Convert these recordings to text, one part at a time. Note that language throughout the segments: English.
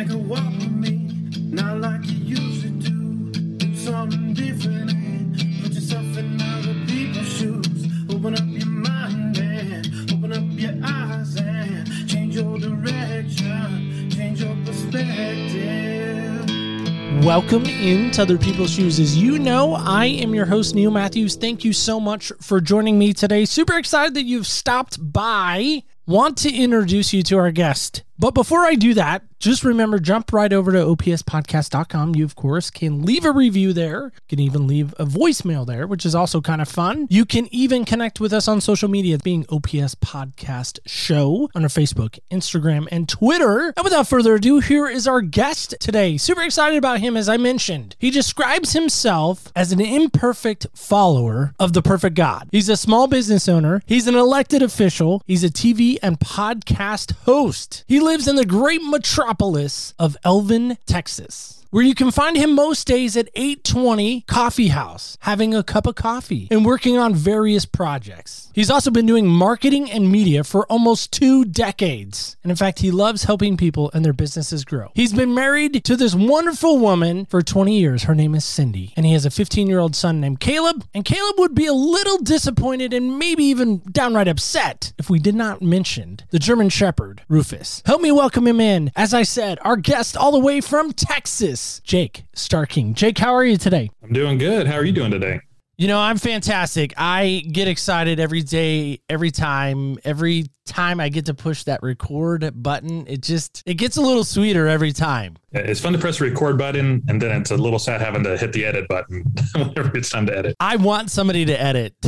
take a walk with me, not like you used to do. Do something different and put yourself in other people's shoes. Open up your mind and open up your eyes and change your direction, change your perspective. Welcome into Other People's Shoes. As you know, I am your host, Neil Matthews. Thank you so much for joining me today. Super excited that you've stopped by. Want to introduce you to our guest. But before I do that, just remember jump right over to opspodcast.com. You, of course, can leave a review there. You can even leave a voicemail there, which is also kind of fun. You can even connect with us on social media, being OPS Podcast Show on our Facebook, Instagram, and Twitter. And without further ado, here is our guest today. Super excited about him, as I mentioned. He describes himself as an imperfect follower of the perfect God. He's a small business owner, he's an elected official, he's a TV and podcast host. He lives in the great metropolis of Alvin, Texas. Where you can find him most days at 820 Coffee House, having a cup of coffee and working on various projects. He's also been doing marketing and media for almost two decades. And in fact, he loves helping people and their businesses grow. He's been married to this wonderful woman for 20 years. Her name is Cindy. And he has a 15 year old son named Caleb. And Caleb would be a little disappointed and maybe even downright upset if we did not mention the German Shepherd, Rufus. Help me welcome him in. As I said, our guest all the way from Texas, Jake Starking. Jake, how are you today? I'm doing good. How are you doing today? You know, I'm fantastic. I get excited every day, every time, every time I get to push that record button. It just it gets a little sweeter every time. It's fun to press the record button, and then it's a little sad having to hit the edit button whenever it's time to edit. I want somebody to edit.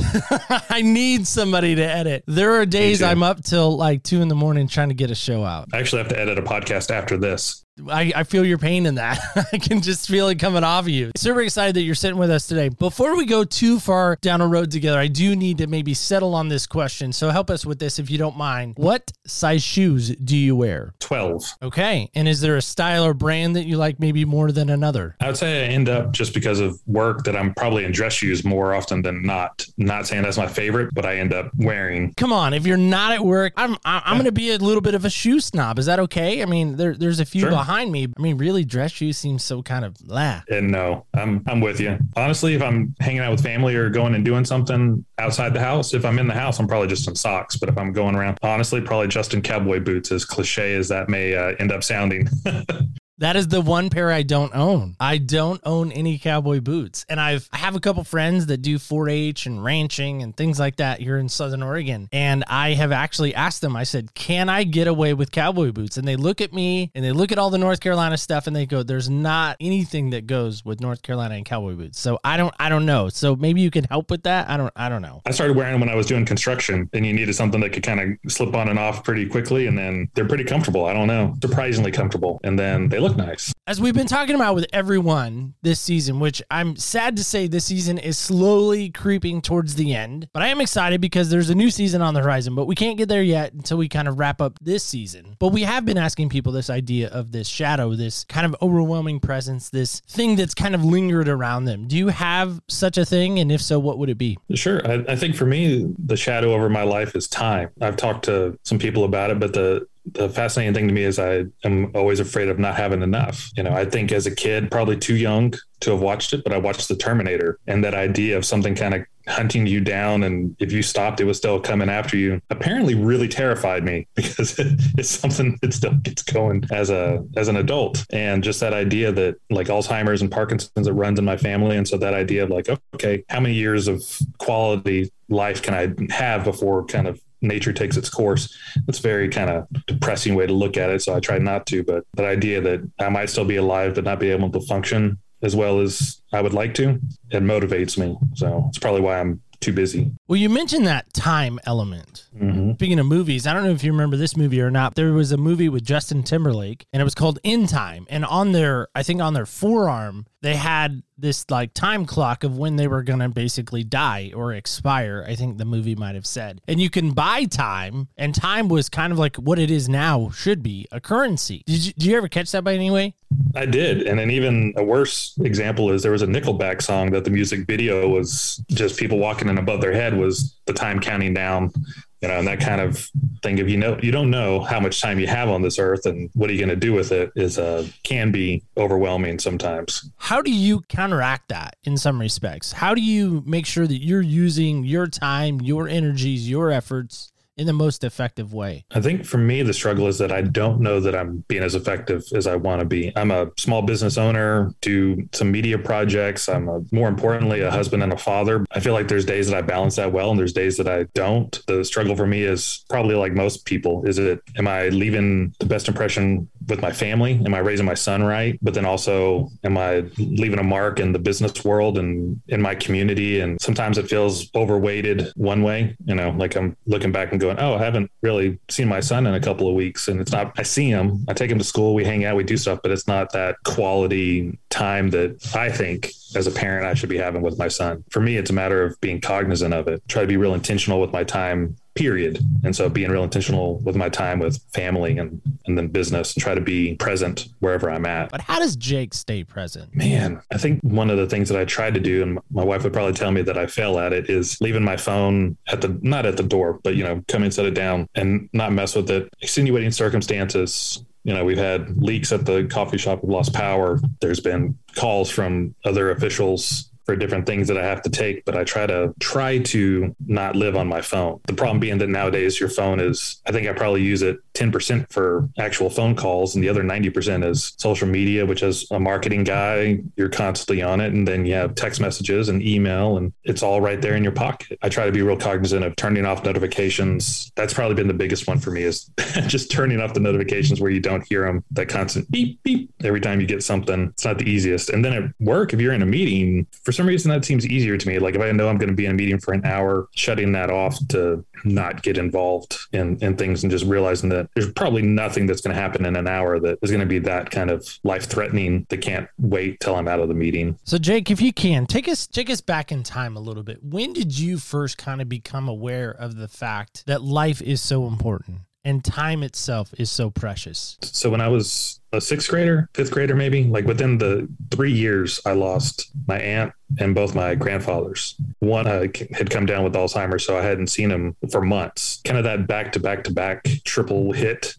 I need somebody to edit. There are days. I'm up till like two in the morning trying to get a show out. I actually have to edit a podcast after this. I, I feel your pain in that. I can just feel it coming off of you. Super excited that you're sitting with us today. Before we go too far down a road together, I do need to maybe settle on this question. So help us with this if you don't mind. What size shoes do you wear? 12. Okay. And is there a style or brand that you like maybe more than another? I would say I end up just because of work that I'm probably in dress shoes more often than not. Not saying that's my favorite, but I end up wearing. Come on, if you're not at work, I'm I'm going to be a little bit of a shoe snob. Is that okay? I mean, there, there's a few Sure. behind me. I mean, really, dress shoes seem so kind of lah. And no, I'm I'm with you. Honestly, if I'm hanging out with family or going and doing something outside the house, if I'm in the house, I'm probably just in socks. But if I'm going around, honestly, probably just in cowboy boots, as cliche as that may uh, end up sounding. That is the one pair I don't own. I don't own any cowboy boots. And I've I have a couple friends that do 4-H and ranching and things like that here in Southern Oregon. And I have actually asked them, I said, "Can I get away with cowboy boots?" And they look at me and they look at all the North Carolina stuff and they go, "There's not anything that goes with North Carolina and cowboy boots." So I don't I don't know. So maybe you can help with that. I don't I don't know. I started wearing them when I was doing construction, and you needed something that could kind of slip on and off pretty quickly, and then they're pretty comfortable. I don't know, surprisingly comfortable, and then they look nice. As we've been talking about with everyone this season, which I'm sad to say this season is slowly creeping towards the end, but I am excited because there's a new season on the horizon, but we can't get there yet until we kind of wrap up this season. But we have been asking people this idea of this shadow, this kind of overwhelming presence, this thing that's kind of lingered around them. Do you have such a thing? And if so, what would it be? Sure, I, I think for me, the shadow over my life is time. I've talked to some people about it, but the the fascinating thing to me is I am always afraid of not having enough. You know, I think as a kid, probably too young to have watched it, but I watched The Terminator and that idea of something kind of hunting you down and if you stopped it was still coming after you apparently really terrified me because it's something that still gets going as a as an adult and just that idea that like alzheimer's and parkinson's it runs in my family and so that idea of like okay how many years of quality life can i have before kind of nature takes its course. That's very kind of depressing way to look at it so i try not to but that idea that i might still be alive but not be able to function as well as i would like to it motivates me. So it's probably why i'm too busy Well, you mentioned that time element. Mhm. Speaking of movies, I don't know if you remember this movie or not. There was a movie with Justin Timberlake, and it was called In Time. And on their, I think on their forearm, they had this like time clock of when they were gonna basically die or expire. I think the movie might have said. And you can buy time, and time was kind of like what it is now should be a currency. Did you, did you ever catch that by any way? I did. And then even a worse example is there was a Nickelback song that the music video was just people walking in above their head was the time counting down you know, and that kind of thing if you know you don't know how much time you have on this earth and what are you going to do with it is uh can be overwhelming sometimes. How do you counteract that in some respects? How do you make sure that you're using your time, your energies, your efforts in the most effective way? I think for me, the struggle is that I don't know that I'm being as effective as I want to be. I'm a small business owner, do some media projects. I'm a, more importantly a husband and a father. I feel like there's days that I balance that well, and there's days that I don't. The struggle for me is probably like most people: is it am I leaving the best impression with my family? Am I raising my son right? But then also, am I leaving a mark in the business world and in my community? And sometimes it feels overweighted one way. You know, like I'm looking back and going, oh, I haven't really seen my son in a couple of weeks. And it's not, I see him, I take him to school, we hang out, we do stuff, but it's not that quality time that I think as a parent I should be having with my son. For me, it's a matter of being cognizant of it, try to be real intentional with my time period. And so being real intentional with my time with family and and then business and try to be present wherever I'm at. But how does Jake stay present? Man, I think one of the things that I tried to do and my wife would probably tell me that I fail at it is leaving my phone at the not at the door, but you know, come and set it down and not mess with it. Extenuating circumstances you know, we've had leaks at the coffee shop. We've lost power. There's been calls from other officials for different things that I have to take, but I try to try to not live on my phone. The problem being that nowadays your phone is, I think I probably use it 10% for actual phone calls, and the other 90% is social media, which as a marketing guy, you're constantly on it. And then you have text messages and email, and it's all right there in your pocket. I try to be real cognizant of turning off notifications. That's probably been the biggest one for me is just turning off the notifications where you don't hear them, that constant beep, beep every time you get something. It's not the easiest. And then at work, if you're in a meeting, for some reason, that seems easier to me. Like if I know I'm going to be in a meeting for an hour, shutting that off to not get involved in, in things and just realizing that there's probably nothing that's going to happen in an hour that is going to be that kind of life threatening that can't wait till I'm out of the meeting. So Jake, if you can take us take us back in time a little bit. When did you first kind of become aware of the fact that life is so important and time itself is so precious? So when I was a sixth grader, fifth grader, maybe like within the three years, I lost my aunt and both my grandfathers. One uh, had come down with Alzheimer's, so I hadn't seen him for months. Kind of that back to back to back triple hit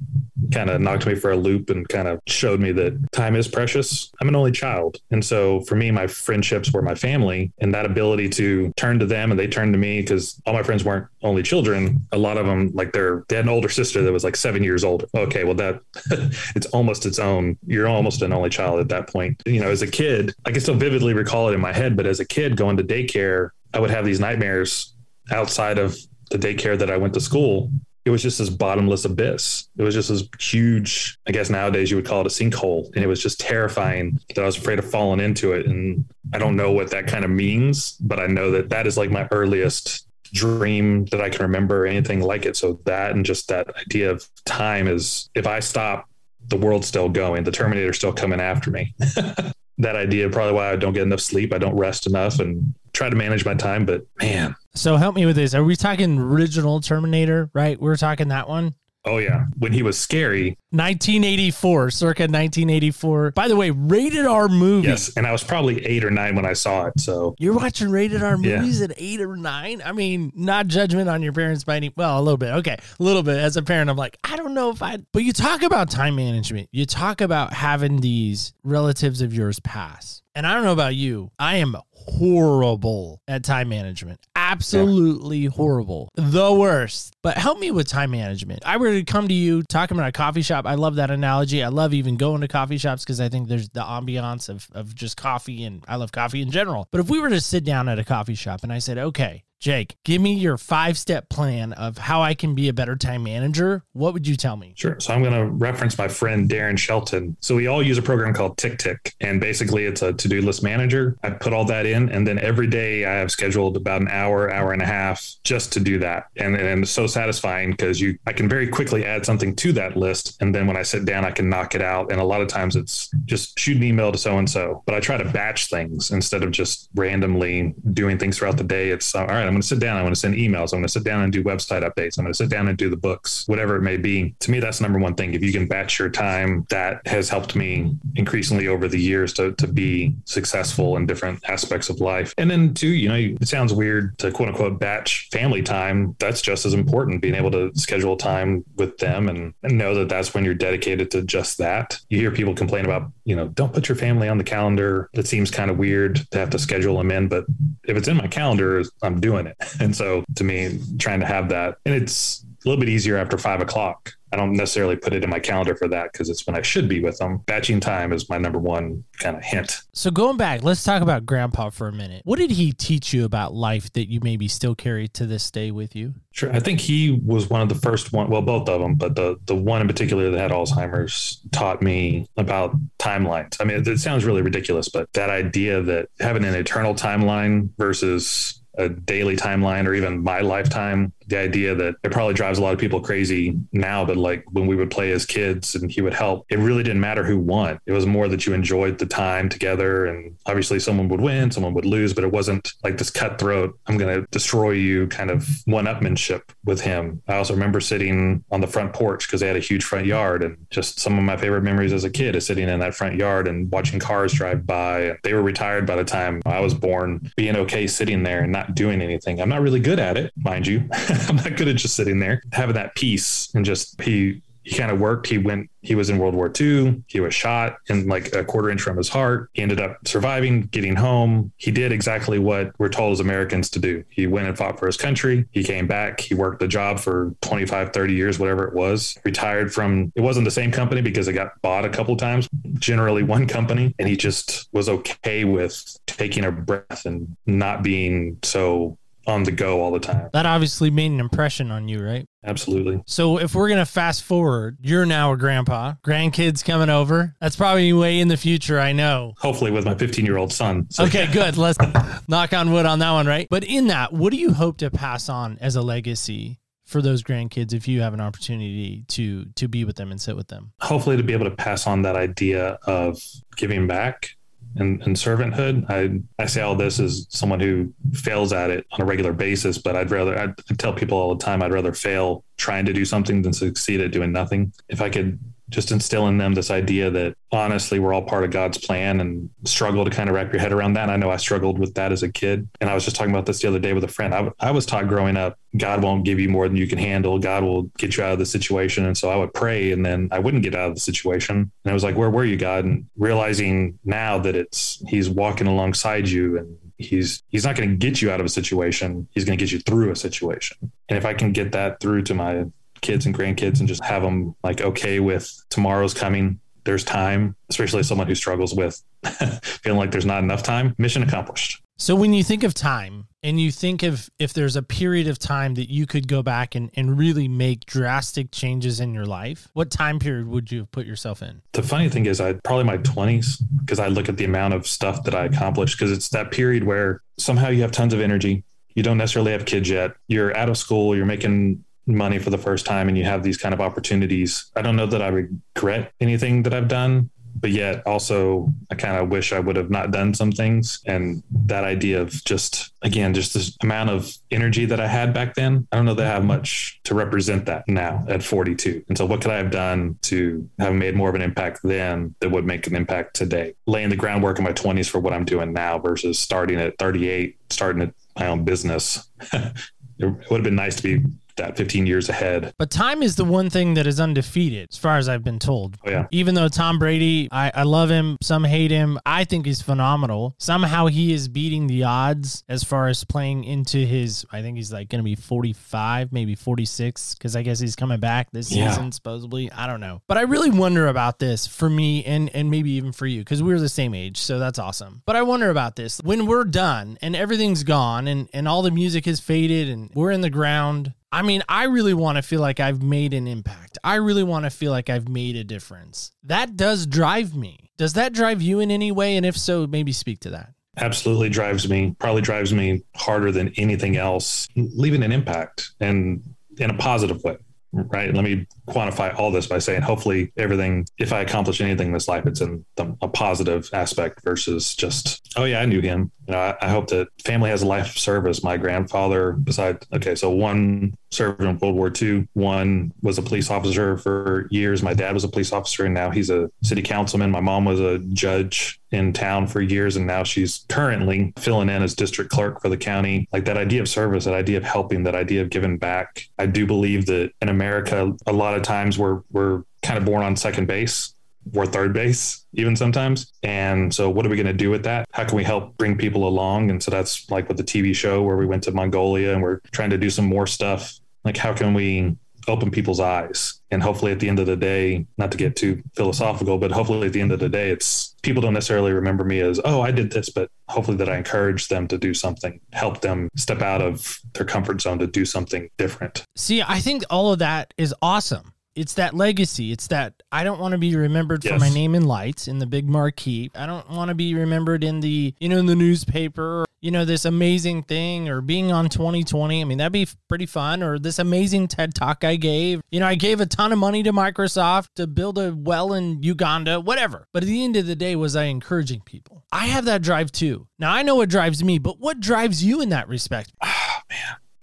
kind of knocked me for a loop and kind of showed me that time is precious. I'm an only child. And so for me, my friendships were my family and that ability to turn to them and they turned to me because all my friends weren't only children. A lot of them, like they're, they had an older sister that was like seven years old. Okay, well, that it's almost its own. You're almost an only child at that point. You know, as a kid, I can still vividly recall it in my head, but as a kid going to daycare, I would have these nightmares outside of the daycare that I went to school it was just this bottomless abyss. It was just this huge, I guess nowadays you would call it a sinkhole. And it was just terrifying that I was afraid of falling into it. And I don't know what that kind of means, but I know that that is like my earliest dream that I can remember anything like it. So that and just that idea of time is if I stop, the world's still going, the Terminator's still coming after me. that idea probably why I don't get enough sleep. I don't rest enough and try to manage my time. But man. So help me with this. Are we talking original Terminator, right? We're talking that one? Oh yeah, when he was scary. 1984, circa 1984. By the way, rated R movie. Yes, and I was probably eight or nine when I saw it. So you're watching rated R movies yeah. at eight or nine. I mean, not judgment on your parents by any. Well, a little bit. Okay, a little bit. As a parent, I'm like, I don't know if I. But you talk about time management. You talk about having these relatives of yours pass. And I don't know about you. I am horrible at time management. Absolutely yeah. horrible. The worst. But help me with time management. I were to come to you talking about a coffee shop. I love that analogy. I love even going to coffee shops because I think there's the ambiance of, of just coffee and I love coffee in general. But if we were to sit down at a coffee shop and I said, okay, Jake, give me your five step plan of how I can be a better time manager. What would you tell me? Sure. So I'm going to reference my friend Darren Shelton. So we all use a program called TickTick, and basically it's a to do list manager. I put all that in, and then every day I have scheduled about an hour, hour and a half just to do that. And, and so satisfying because you I can very quickly add something to that list, and then when I sit down, I can knock it out. And a lot of times it's just shoot an email to so and so. But I try to batch things instead of just randomly doing things throughout the day. It's all right. I'm going to sit down. I'm going to send emails. I'm going to sit down and do website updates. I'm going to sit down and do the books, whatever it may be. To me, that's number one thing. If you can batch your time, that has helped me increasingly over the years to, to be successful in different aspects of life. And then, too, you know, it sounds weird to quote unquote batch family time. That's just as important, being able to schedule time with them and, and know that that's when you're dedicated to just that. You hear people complain about, you know, don't put your family on the calendar. It seems kind of weird to have to schedule them in, but if it's in my calendar, I'm doing it. And so to me, trying to have that, and it's a little bit easier after five o'clock I don't necessarily put it in my calendar for that because it's when I should be with them. Batching time is my number one kind of hint. So going back, let's talk about grandpa for a minute. What did he teach you about life that you maybe still carry to this day with you? Sure. I think he was one of the first one, well, both of them, but the, the one in particular that had Alzheimer's taught me about timelines. I mean, it, it sounds really ridiculous, but that idea that having an eternal timeline versus a daily timeline or even my lifetime the idea that it probably drives a lot of people crazy now, but like when we would play as kids and he would help, it really didn't matter who won. It was more that you enjoyed the time together. And obviously, someone would win, someone would lose, but it wasn't like this cutthroat, I'm going to destroy you kind of one upmanship with him. I also remember sitting on the front porch because they had a huge front yard. And just some of my favorite memories as a kid is sitting in that front yard and watching cars drive by. They were retired by the time I was born, being okay sitting there and not doing anything. I'm not really good at it, mind you. I'm not good at just sitting there, having that peace and just he he kind of worked. He went, he was in World War II. He was shot in like a quarter inch from his heart. He ended up surviving, getting home. He did exactly what we're told as Americans to do. He went and fought for his country. He came back. He worked the job for 25, 30 years, whatever it was. Retired from, it wasn't the same company because it got bought a couple times, generally one company. And he just was okay with taking a breath and not being so on the go all the time. That obviously made an impression on you, right? Absolutely. So if we're gonna fast forward, you're now a grandpa, grandkids coming over. That's probably way in the future, I know. Hopefully with my 15 year old son. So. Okay, good. Let's knock on wood on that one, right? But in that, what do you hope to pass on as a legacy for those grandkids if you have an opportunity to to be with them and sit with them? Hopefully to be able to pass on that idea of giving back and, and servanthood. I, I say all this as someone who fails at it on a regular basis, but I'd rather, I tell people all the time, I'd rather fail trying to do something than succeed at doing nothing. If I could just instill in them this idea that honestly we're all part of God's plan and struggle to kind of wrap your head around that. And I know I struggled with that as a kid. And I was just talking about this the other day with a friend. I, I was taught growing up, God won't give you more than you can handle. God will get you out of the situation. And so I would pray and then I wouldn't get out of the situation. And I was like, where were you, God? And realizing now that it's, he's walking alongside you and he's he's not going to get you out of a situation he's going to get you through a situation and if i can get that through to my kids and grandkids and just have them like okay with tomorrow's coming. There's time, especially someone who struggles with feeling like there's not enough time. Mission accomplished. So when you think of time and you think of if there's a period of time that you could go back and, and really make drastic changes in your life, what time period would you have put yourself in? The funny thing is I probably my 20s because I look at the amount of stuff that I accomplished because it's that period where somehow you have tons of energy. You don't necessarily have kids yet. You're out of school, you're making money for the first time and you have these kind of opportunities. I don't know that I regret anything that I've done, but yet also I kind of wish I would have not done some things. And that idea of just, again, just this amount of energy that I had back then, I don't know that I have much to represent that now at 42. And so, what could I have done to have made more of an impact then that would make an impact today? Laying the groundwork in my 20s for what I'm doing now versus starting at 38, starting at my own business. it would have been nice to be that 15 years ahead. But time is the one thing that is undefeated, as far as I've been told. Oh, yeah. Even though Tom Brady, I, I love him, some hate him. I think he's phenomenal. Somehow he is beating the odds as far as playing into his, I think he's like going to be 45, maybe 46, because I guess he's coming back this yeah. season, supposedly. I don't know. But I really wonder about this for me and, and maybe even for you, because we're the same age. So that's awesome. But I wonder about this. When we're done and everything's gone and, and all the music has faded and we're in the ground, I mean, I really want to feel like I've made an impact. I really want to feel like I've made a difference. That does drive me. Does that drive you in any way? And if so, maybe speak to that. Absolutely drives me, probably drives me harder than anything else, leaving an impact and in a positive way right? Let me quantify all this by saying, hopefully, everything, if I accomplish anything in this life, it's in a positive aspect versus just, oh, yeah, I knew him. You know, I, I, hope that family has a life of service. My grandfather, besides, okay, so one served in World War II, one was a police officer for years. My dad was a police officer, and now he's a city councilman. My mom was a judge in town for years, and now she's currently filling in as district clerk for the county. Like that idea of service, that idea of helping, that idea of giving back. I do believe that in America, a lot of times we're we're kind of born on second base or third base even sometimes. And so what are we going to do with that? How can we help bring people along? And so that's like with the TV show where we went to Mongolia and we're trying to do some more stuff. Like how can we open people's eyes? And hopefully at the end of the day, not to get too philosophical, but hopefully at the end of the day, it's people don't necessarily remember me as, oh, I did this, but hopefully that I encourage them to do something, help them step out of their comfort zone to do something different. See, I think all of that is awesome it's that legacy. It's that I don't want to be remembered yes. for my name in lights in the big marquee. I don't want to be remembered in the, you know, in the newspaper, you know, this amazing thing or being on 2020. I mean, that'd be pretty fun. Or this amazing TED talk I gave. You know, I gave a ton of money to Microsoft to build a well in Uganda, whatever. But at the end of the day, was I encouraging people? I have that drive too. Now I know what drives me, but what drives you in that respect?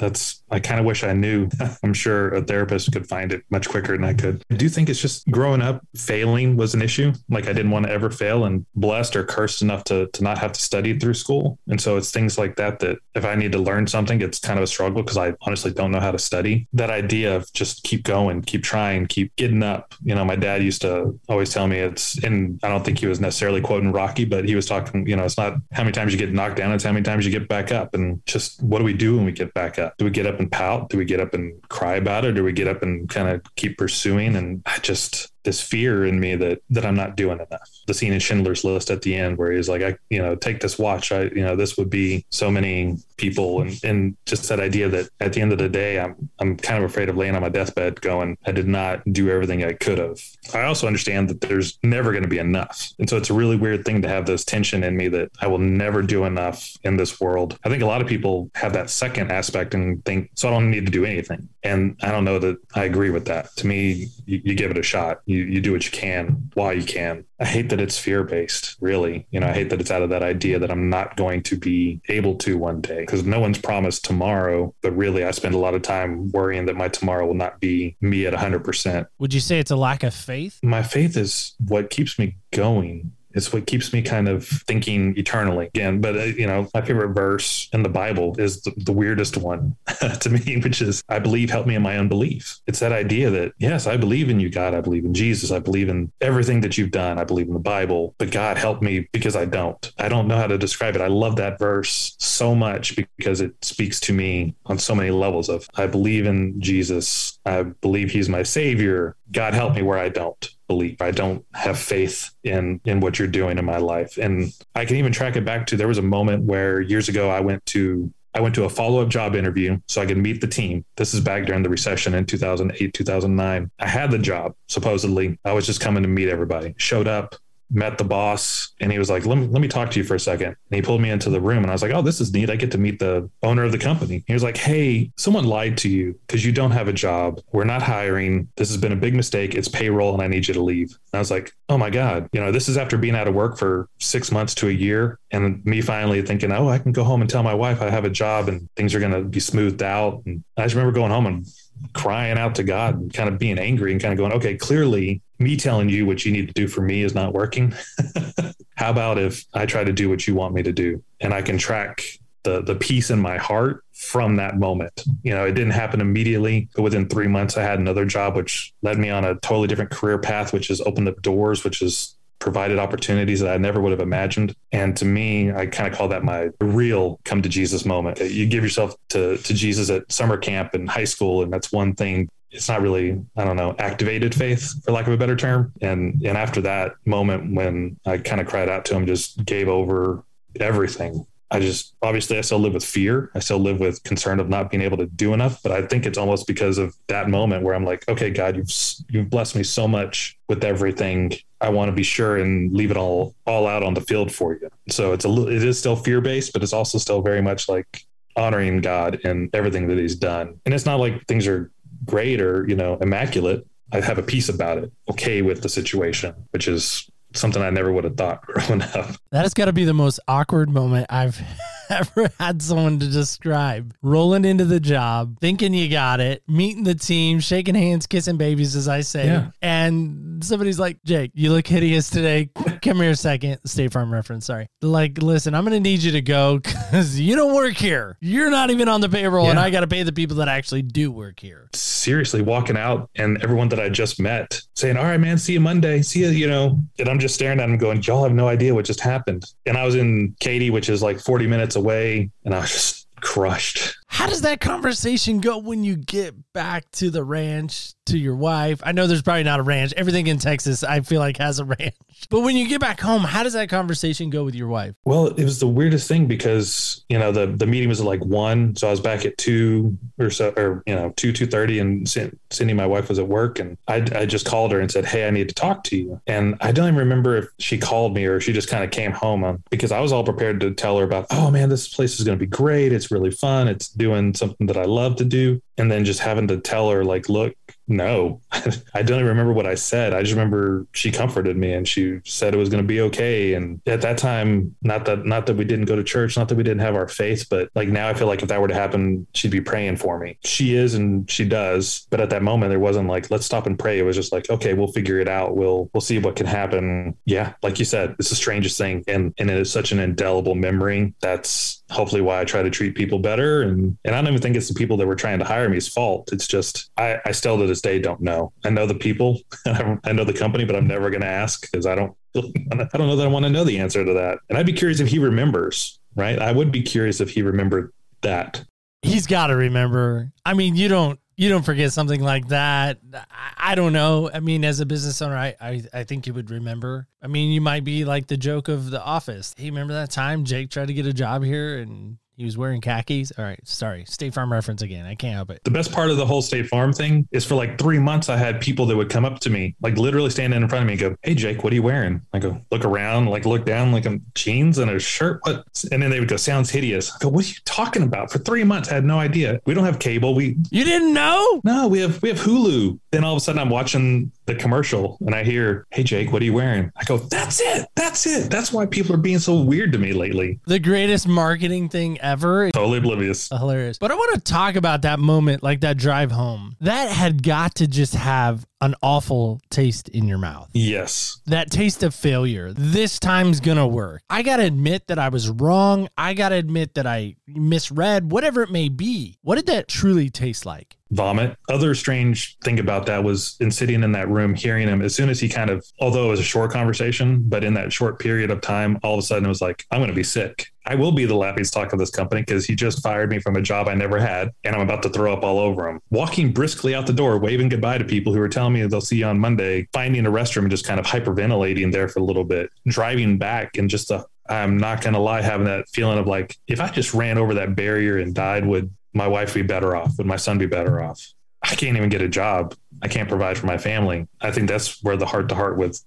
That's I kind of wish I knew. I'm sure a therapist could find it much quicker than I could. I do think it's just growing up, failing was an issue. Like I didn't want to ever fail and blessed or cursed enough to to not have to study through school. And so it's things like that that if I need to learn something, it's kind of a struggle because I honestly don't know how to study. That idea of just keep going, keep trying, keep getting up. You know, my dad used to always tell me it's and I don't think he was necessarily quoting Rocky, but he was talking, you know, it's not how many times you get knocked down, it's how many times you get back up. And just what do we do when we get back up? Do we get up and pout? Do we get up and cry about it? Or do we get up and kind of keep pursuing? And I just, this fear in me that that I'm not doing enough. The scene in Schindler's List at the end where he's like, I, you know, take this watch. I, you know, this would be so many people, and and just that idea that at the end of the day, I'm I'm kind of afraid of laying on my deathbed, going, I did not do everything I could have. I also understand that there's never going to be enough, and so it's a really weird thing to have this tension in me that I will never do enough in this world. I think a lot of people have that second aspect and think, so I don't need to do anything, and I don't know that I agree with that. To me, you, you give it a shot you, you do what you can while you can. I hate that it's fear based, really. You know, I hate that it's out of that idea that I'm not going to be able to one day because no one's promised tomorrow. But really, I spend a lot of time worrying that my tomorrow will not be me at 100%. Would you say it's a lack of faith? My faith is what keeps me going it's what keeps me kind of thinking eternally again. But, uh, you know, my favorite verse in the Bible is the, the weirdest one to me, which is, I believe, help me in my unbelief. It's that idea that, yes, I believe in you, God. I believe in Jesus. I believe in everything that you've done. I believe in the Bible. But God, help me because I don't. I don't know how to describe it. I love that verse so much because it speaks to me on so many levels of I believe in Jesus. I believe he's my savior. God help me where I don't I don't have faith in in what you're doing in my life. And I can even track it back to there was a moment where years ago I went to I went to a follow up job interview so I could meet the team. This is back during the recession in 2008, 2009. I had the job, supposedly. I was just coming to meet everybody. Showed up, met the boss and he was like, let me, let me talk to you for a second. And he pulled me into the room and I was like, oh, this is neat. I get to meet the owner of the company. He was like, hey, someone lied to you because you don't have a job. We're not hiring. This has been a big mistake. It's payroll and I need you to leave. And I was like, oh my God, you know, this is after being out of work for six months to a year. And me finally thinking, oh, I can go home and tell my wife I have a job and things are going to be smoothed out. And I just remember going home and crying out to God and kind of being angry and kind of going, okay, clearly me telling you what you need to do for me is not working. How about if I try to do what you want me to do and I can track the the peace in my heart from that moment. You know, it didn't happen immediately, but within three months, I had another job, which led me on a totally different career path, which has opened up doors, which has provided opportunities that I never would have imagined. And to me, I kind of call that my real come to Jesus moment. You give yourself to, to Jesus at summer camp and high school, and that's one thing. It's not really, I don't know, activated faith, for lack of a better term. And and after that moment when I kind of cried out to him, just gave over everything I just obviously I still live with fear. I still live with concern of not being able to do enough. But I think it's almost because of that moment where I'm like, okay, God, you've you've blessed me so much with everything. I want to be sure and leave it all all out on the field for you. So it's a it is still fear based, but it's also still very much like honoring God and everything that He's done. And it's not like things are great or you know immaculate. I have a peace about it, okay with the situation, which is something I never would have thought growing up. That has got to be the most awkward moment I've ever had someone to describe. Rolling into the job, thinking you got it, meeting the team, shaking hands, kissing babies, as I say. Yeah. And somebody's like, Jake, you look hideous today. Come here a second. State Farm reference, sorry. Like, listen, I'm going to need you to go because you don't work here. You're not even on the payroll, and I got to pay the people that actually do work here. Seriously, walking out and everyone that I just met saying, All right, man, see you Monday. See you, you know. And I'm just staring at them going, Y'all have no idea what just happened. And I was in Katy, which is like 40 minutes away, and I was just crushed. How does that conversation go when you get back to the ranch to your wife? I know there's probably not a ranch. Everything in Texas, I feel like, has a ranch. But when you get back home, how does that conversation go with your wife? Well, it was the weirdest thing because you know the the meeting was at like one, so I was back at two or so, or you know two two thirty, and Cindy, my wife, was at work, and I I just called her and said, "Hey, I need to talk to you." And I don't even remember if she called me or she just kind of came home um, because I was all prepared to tell her about, "Oh man, this place is going to be great. It's really fun. It's doing something that I love to do," and then just having to tell her like, "Look." No, I don't even remember what I said. I just remember she comforted me and she said it was going to be okay. And at that time, not that not that we didn't go to church, not that we didn't have our faith, but like now I feel like if that were to happen, she'd be praying for me. She is and she does, but at that moment there wasn't like let's stop and pray. It was just like okay, we'll figure it out. We'll we'll see what can happen. Yeah, like you said, it's the strangest thing, and and it is such an indelible memory. That's hopefully why I try to treat people better. And and I don't even think it's the people that were trying to hire me's fault. It's just I, I still to this day don't know. I know the people, I know the company, but I'm never going to ask because I don't I don't know that I want to know the answer to that. And I'd be curious if he remembers. Right? I would be curious if he remembered that. He's got to remember. I mean, you don't. You don't forget something like that. I, I don't know. I mean, as a business owner, I, I I think you would remember. I mean, you might be like the joke of the office. Hey, remember that time Jake tried to get a job here and he was wearing khakis? All right, sorry. State Farm reference again. I can't help it. The best part of the whole State Farm thing is for like three months, I had people that would come up to me, like literally standing in front of me and go, Hey, Jake, what are you wearing? I go, look around, like look down, like I'm jeans and a shirt. What? And then they would go, Sounds hideous. I go, What are you talking about? For three months, I had no idea. We don't have cable. We, You didn't know? no, we have, we have Hulu. Then all of a sudden I'm watching the commercial and I hear, Hey, Jake, what are you wearing? I go, That's it. That's it. That's why people are being so weird to me lately. The greatest marketing thing ever. Totally oblivious. hilarious. But I want to talk about that moment, like that drive home. That had got to just have an awful taste in your mouth. Yes. That taste of failure. This time's gonna work. I gotta admit that I was wrong. I gotta admit that I misread, whatever it may be. What did that truly taste like? Vomit. Other strange thing about that was in sitting in that room, hearing him as soon as he kind of, although it was a short conversation, but in that short period of time, all of a sudden it was like, I'm going to be sick. I will be the laughing stock of this company because he just fired me from a job I never had and I'm about to throw up all over him. Walking briskly out the door, waving goodbye to people who were telling me they'll see you on Monday, finding a restroom and just kind of hyperventilating there for a little bit, driving back and just the I'm not going to lie, having that feeling of like, if I just ran over that barrier and died, would my wife be better off? Would my son be better off? I can't even get a job. I can't provide for my family. I think that's where the heart to heart with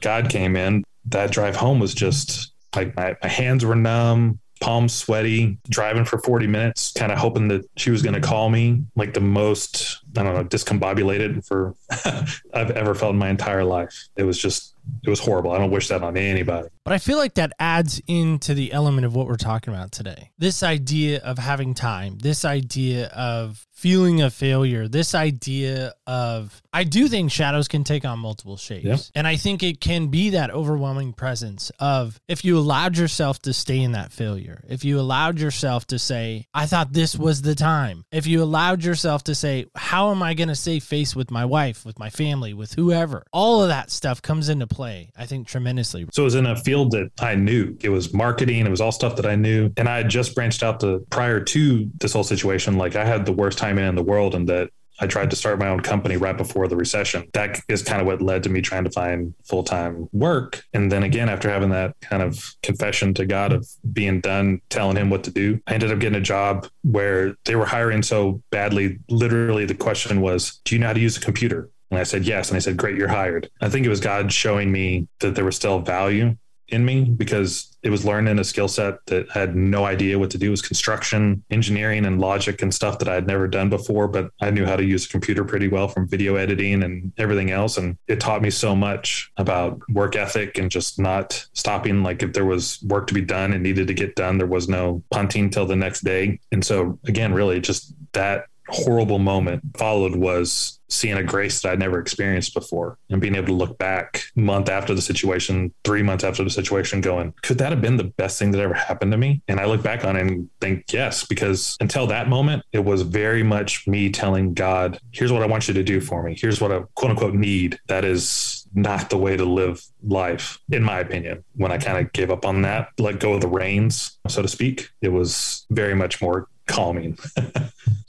God came in. That drive home was just like my, my hands were numb, palms sweaty, driving for 40 minutes, kind of hoping that she was going to call me like the most, I don't know, discombobulated for I've ever felt in my entire life. It was just, it was horrible. I don't wish that on anybody. But I feel like that adds into the element of what we're talking about today. This idea of having time, this idea of feeling a failure, this idea of I do think shadows can take on multiple shapes. Yeah. And I think it can be that overwhelming presence of if you allowed yourself to stay in that failure, if you allowed yourself to say, I thought this was the time, if you allowed yourself to say, How am I going to save face with my wife, with my family, with whoever? All of that stuff comes into play, I think, tremendously. So was in a field that I knew. It was marketing. It was all stuff that I knew. And I had just branched out to prior to this whole situation. Like I had the worst time in the world and that I tried to start my own company right before the recession. That is kind of what led to me trying to find full time work. And then again, after having that kind of confession to God of being done telling him what to do, I ended up getting a job where they were hiring so badly. Literally, the question was, Do you know how to use a computer? And I said, Yes. And I said, Great, you're hired. I think it was God showing me that there was still value in me because it was learning a skill set that I had no idea what to do. It was construction, engineering, and logic and stuff that I had never done before, but I knew how to use a computer pretty well from video editing and everything else. And it taught me so much about work ethic and just not stopping. Like if there was work to be done and needed to get done, there was no punting till the next day. And so again, really just that horrible moment followed was seeing a grace that I'd never experienced before and being able to look back month after the situation, three months after the situation, going, could that have been the best thing that ever happened to me? And I look back on it and think, yes, because until that moment, it was very much me telling God, here's what I want you to do for me. Here's what I quote unquote need. That is not the way to live life, in my opinion. When I kind of gave up on that, let go of the reins, so to speak, it was very much more calming.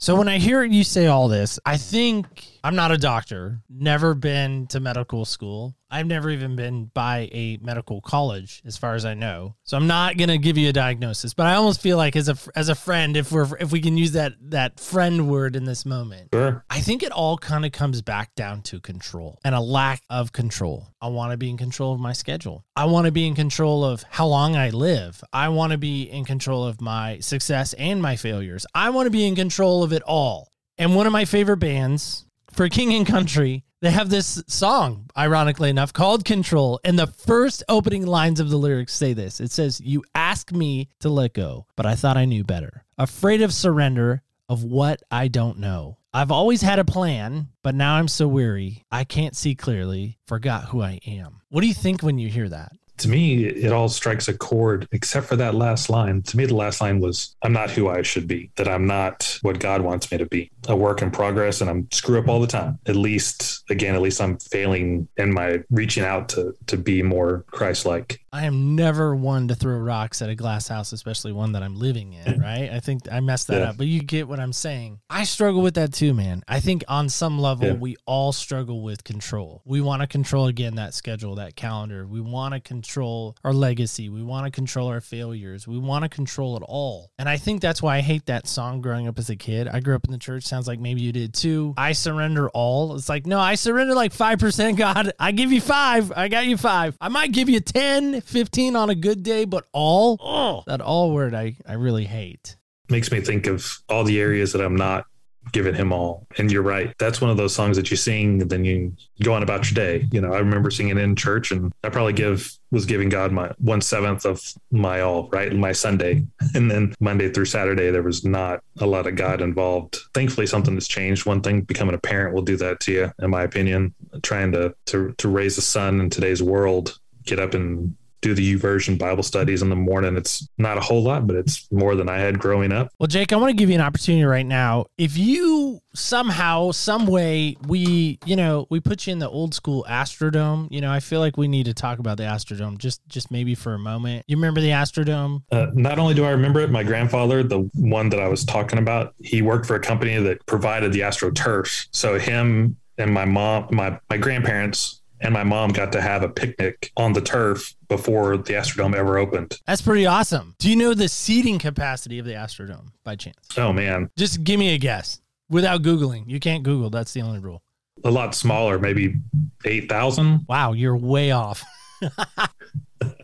So when I hear you say all this, I think I'm not a doctor, never been to medical school. I've never even been by a medical college as far as I know. So I'm not going to give you a diagnosis, but I almost feel like as a as a friend if we're if we can use that that friend word in this moment. Sure. I think it all kind of comes back down to control and a lack of control. I want to be in control of my schedule. I want to be in control of how long I live. I want to be in control of my success and my failures. I want to be in control of it all. And one of my favorite bands for King and Country, they have this song, ironically enough, called Control. And the first opening lines of the lyrics say this it says, You ask me to let go, but I thought I knew better. Afraid of surrender, of what I don't know. I've always had a plan, but now I'm so weary, I can't see clearly, forgot who I am. What do you think when you hear that? To me, it all strikes a chord except for that last line. To me, the last line was, I'm not who I should be, that I'm not what God wants me to be, a work in progress, and I'm screw up all the time. At least, again, at least I'm failing in my reaching out to, to be more Christ like. I am never one to throw rocks at a glass house, especially one that I'm living in, right? I think I messed that Yeah. up, but you get what I'm saying. I struggle with that too, man. I think on some level, Yeah. we all struggle with control. We want to control again that schedule, that calendar. We want to control our legacy. We want to control our failures. We want to control it all. And I think that's why I hate that song growing up as a kid. I grew up in the church. Sounds like maybe you did too. I surrender all. It's like, no, I surrender like 5%, God. I give you five. I got you five. I might give you 10, 15 on a good day, but all, oh, that all word I, I really hate. Makes me think of all the areas that I'm not giving him all. And you're right. That's one of those songs that you sing, and then you go on about your day. You know, I remember singing in church, and I probably give was giving God my one seventh of my all, right? My Sunday. And then Monday through Saturday, there was not a lot of God involved. Thankfully, something has changed. One thing, becoming a parent will do that to you, in my opinion. Trying to to to raise a son in today's world, get up and do the YouVersion Bible studies in the morning. It's not a whole lot, but it's more than I had growing up. Well, Jake, I want to give you an opportunity right now. If you somehow, some way, we, you know, we put you in the old school Astrodome, you know, I feel like we need to talk about the Astrodome just, just maybe for a moment. You remember the Astrodome? Uh, not only do I remember it, my grandfather, the one that I was talking about, he worked for a company that provided the AstroTurf. So him and my mom, my my grandparents and my mom got to have a picnic on the turf before the Astrodome ever opened. That's pretty awesome. Do you know the seating capacity of the Astrodome by chance? Oh man, Just give me a guess without Googling. You can't Google. That's the only rule. a lot smaller, maybe eight thousand. Wow, you're way off.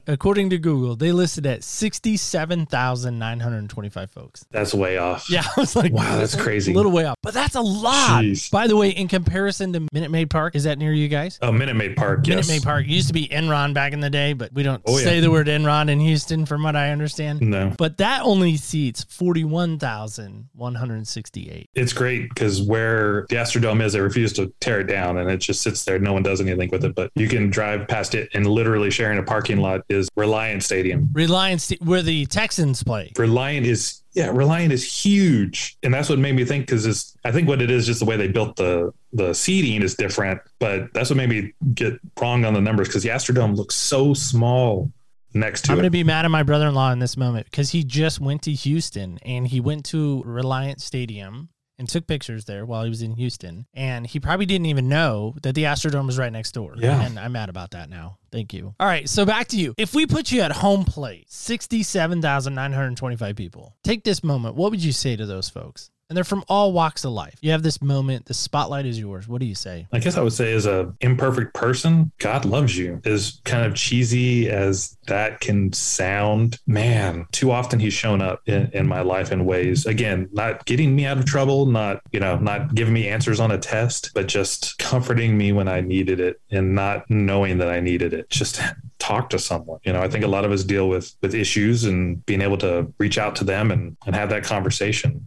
According to Google, they listed at 67,925 folks. That's way off. Yeah, I was like, Wow, that's crazy. A little way off, but that's a lot. Jeez. By the way, in comparison to Minute Maid Park, is that near you guys? Oh, Minute Maid Park. Minute Yes. Maid Park used to be Enron back in the day, but we don't Oh, yeah. say the word Enron in Houston, from what I understand. No, But that only seats 41,168. it's great because where the Astrodome is, they refuse to tear it down, and it just sits there. No one does anything with it. But you can drive past it, and literally sharing a parking lot is Reliant Stadium. Reliance, where the Texans play. Reliant is yeah, Reliant is huge, and that's what made me think because it's I think what it is just the way they built the the seating is different, but that's what made me get wrong on the numbers because the Astrodome looks so small next to it. I'm going to be mad at my brother in law in this moment because he just went to Houston and he went to Reliant Stadium and took pictures there while he was in Houston. And he probably didn't even know that the Astrodome was right next door. Yeah. And I'm mad about that now. Thank you. All right. So back to you. If we put you at home plate, 67,925 people, take this moment. What would you say to those folks? And they're from all walks of life. You have this moment, the spotlight is yours. What do you say? I guess I would say, as a imperfect person, God loves you. As kind of cheesy as that can sound, man, too often He's shown up in, in my life in ways. Again, not getting me out of trouble, not you know, not giving me answers on a test, but just comforting me when I needed it, and not knowing that I needed it. Just talk to someone. You know, I think a lot of us deal with with issues and being able to reach out to them and and have that conversation.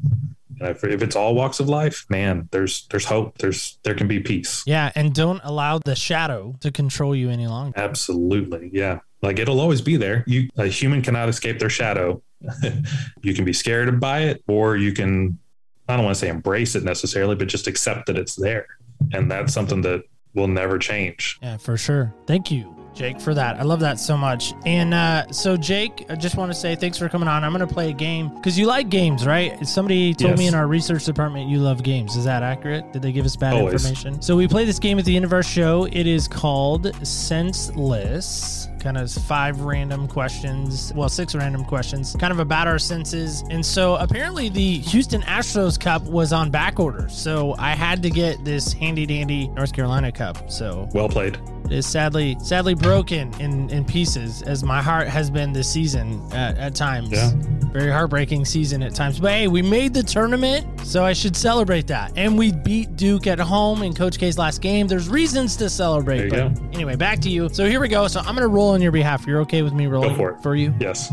And if, if it's all walks of life, man, there's there's hope. There's there can be peace. Yeah, and don't allow the shadow to control you any longer. Absolutely, yeah. Like it'll always be there. You a human cannot escape their shadow. you can be scared by it, or you can I don't want to say embrace it necessarily, but just accept that it's there. And that's something that will never change. Yeah, for sure. Thank you. Jake, for that. I love that so much. And uh, so, Jake, I just want to say thanks for coming on. I'm going to play a game because you like games, right? Somebody told Yes. me in our research department you love games. Is that accurate? Did they give us bad Always. information? So, we play this game at the end of our show. It is called Senseless. Kind of five random questions. Well, six random questions, kind of about our senses. And so, apparently, the Houston Astros Cup was on back order. So, I had to get this handy dandy North Carolina Cup. So, Well played. Is sadly sadly broken in in pieces as my heart has been this season at, at times Yeah. very heartbreaking season at times but hey we made the tournament so i should celebrate that and we beat duke at home in coach k's last game there's reasons to celebrate but anyway back to you so here we go so i'm gonna roll on your behalf you're okay with me rolling for it. for you Yes.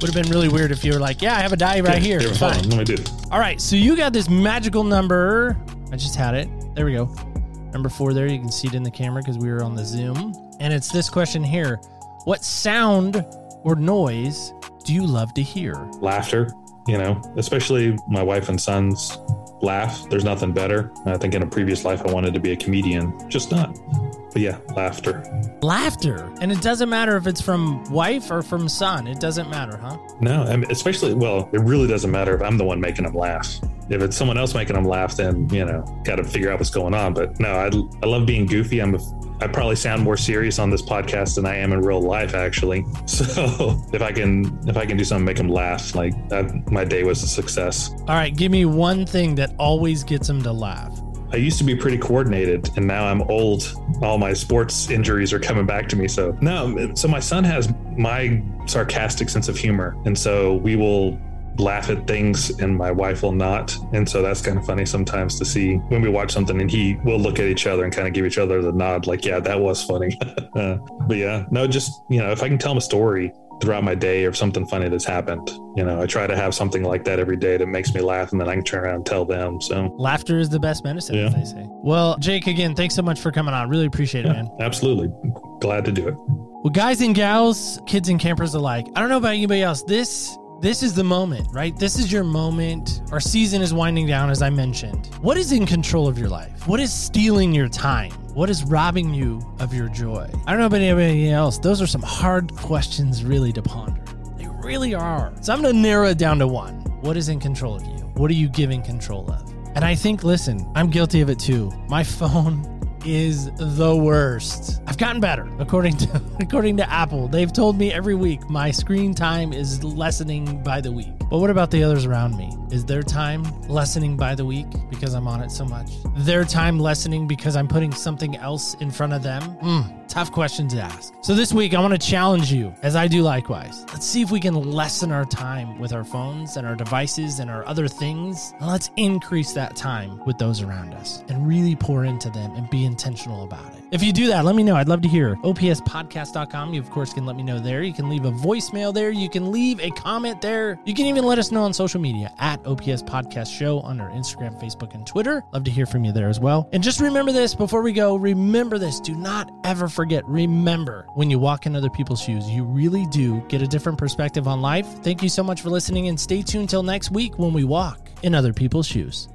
would have been really weird if you were like yeah i have a die right here Here, hold Fine. on, let me do. All right, so you got this magical number. I just had it. There we go. Number four there. You can see it in the camera because we were on the Zoom. And it's this question here What sound or noise do you love to hear? Laughter, you know, especially my wife and sons laugh. There's nothing better. I think in a previous life I wanted to be a comedian, just not. But yeah, laughter. Laughter. And it doesn't matter if it's from wife or from son. It doesn't matter, huh? No, I mean, especially, well, it really doesn't matter if I'm the one making them laugh. If it's someone else making them laugh, then, you know, got to figure out what's going on. But no, I, I love being goofy. I'm a, I probably sound more serious on this podcast than I am in real life, actually. So if I can, if I can do something, make them laugh, like that, my day was a success. All right, give me one thing that always gets them to laugh. I used to be pretty coordinated and now I'm old. All my sports injuries are coming back to me. So, no, so my son has my sarcastic sense of humor. And so we will laugh at things and my wife will not. And so that's kind of funny sometimes to see when we watch something and he will look at each other and kind of give each other the nod, like, yeah, that was funny. uh, but yeah, no, just, you know, if I can tell him a story throughout my day or something funny that's happened, you know, I try to have something like that every day that makes me laugh and then I can turn around and tell them. So, Laughter is the best medicine, as Yeah. they say. Well, Jake, again, thanks so much for coming on. Really appreciate it, yeah, man. absolutely. Glad to do it. Well, guys and gals, kids and campers alike, I don't know about anybody else. This this is the moment, right? This is your moment. Our season is winding down, as I mentioned. What is in control of your life? What is stealing your time? What is robbing you of your joy? I don't know about anybody else. Those are some hard questions, really, to ponder. They really are. So I'm going to narrow it down to one. What is in control of you? What are you giving control of? And I think, listen, I'm guilty of it too. My phone is the worst. I've gotten better according to according to Apple. They've told me every week my screen time is lessening by the week. But what about the others around me? Is their time lessening by the week because I'm on it so much? Their time lessening because I'm putting something else in front of them? Hmm, tough question to ask. So this week I want to challenge you as I do likewise. Let's see if we can lessen our time with our phones and our devices and our other things. Let's increase that time with those around us and really pour into them and be intentional about it. If you do that, let me know. I'd love to hear. OPSpodcast.com. You, of course, can let me know there. You can leave a voicemail there. You can leave a comment there. You can even let us know on social media at OPS Podcast Show on our Instagram, Facebook, and Twitter. Love to hear from you there as well. And just remember this before we go. Remember this. Do not ever forget. Remember when you walk in other people's shoes, you really do get a different perspective on life. Thank you so much for listening and stay tuned till next week when we walk in other people's shoes.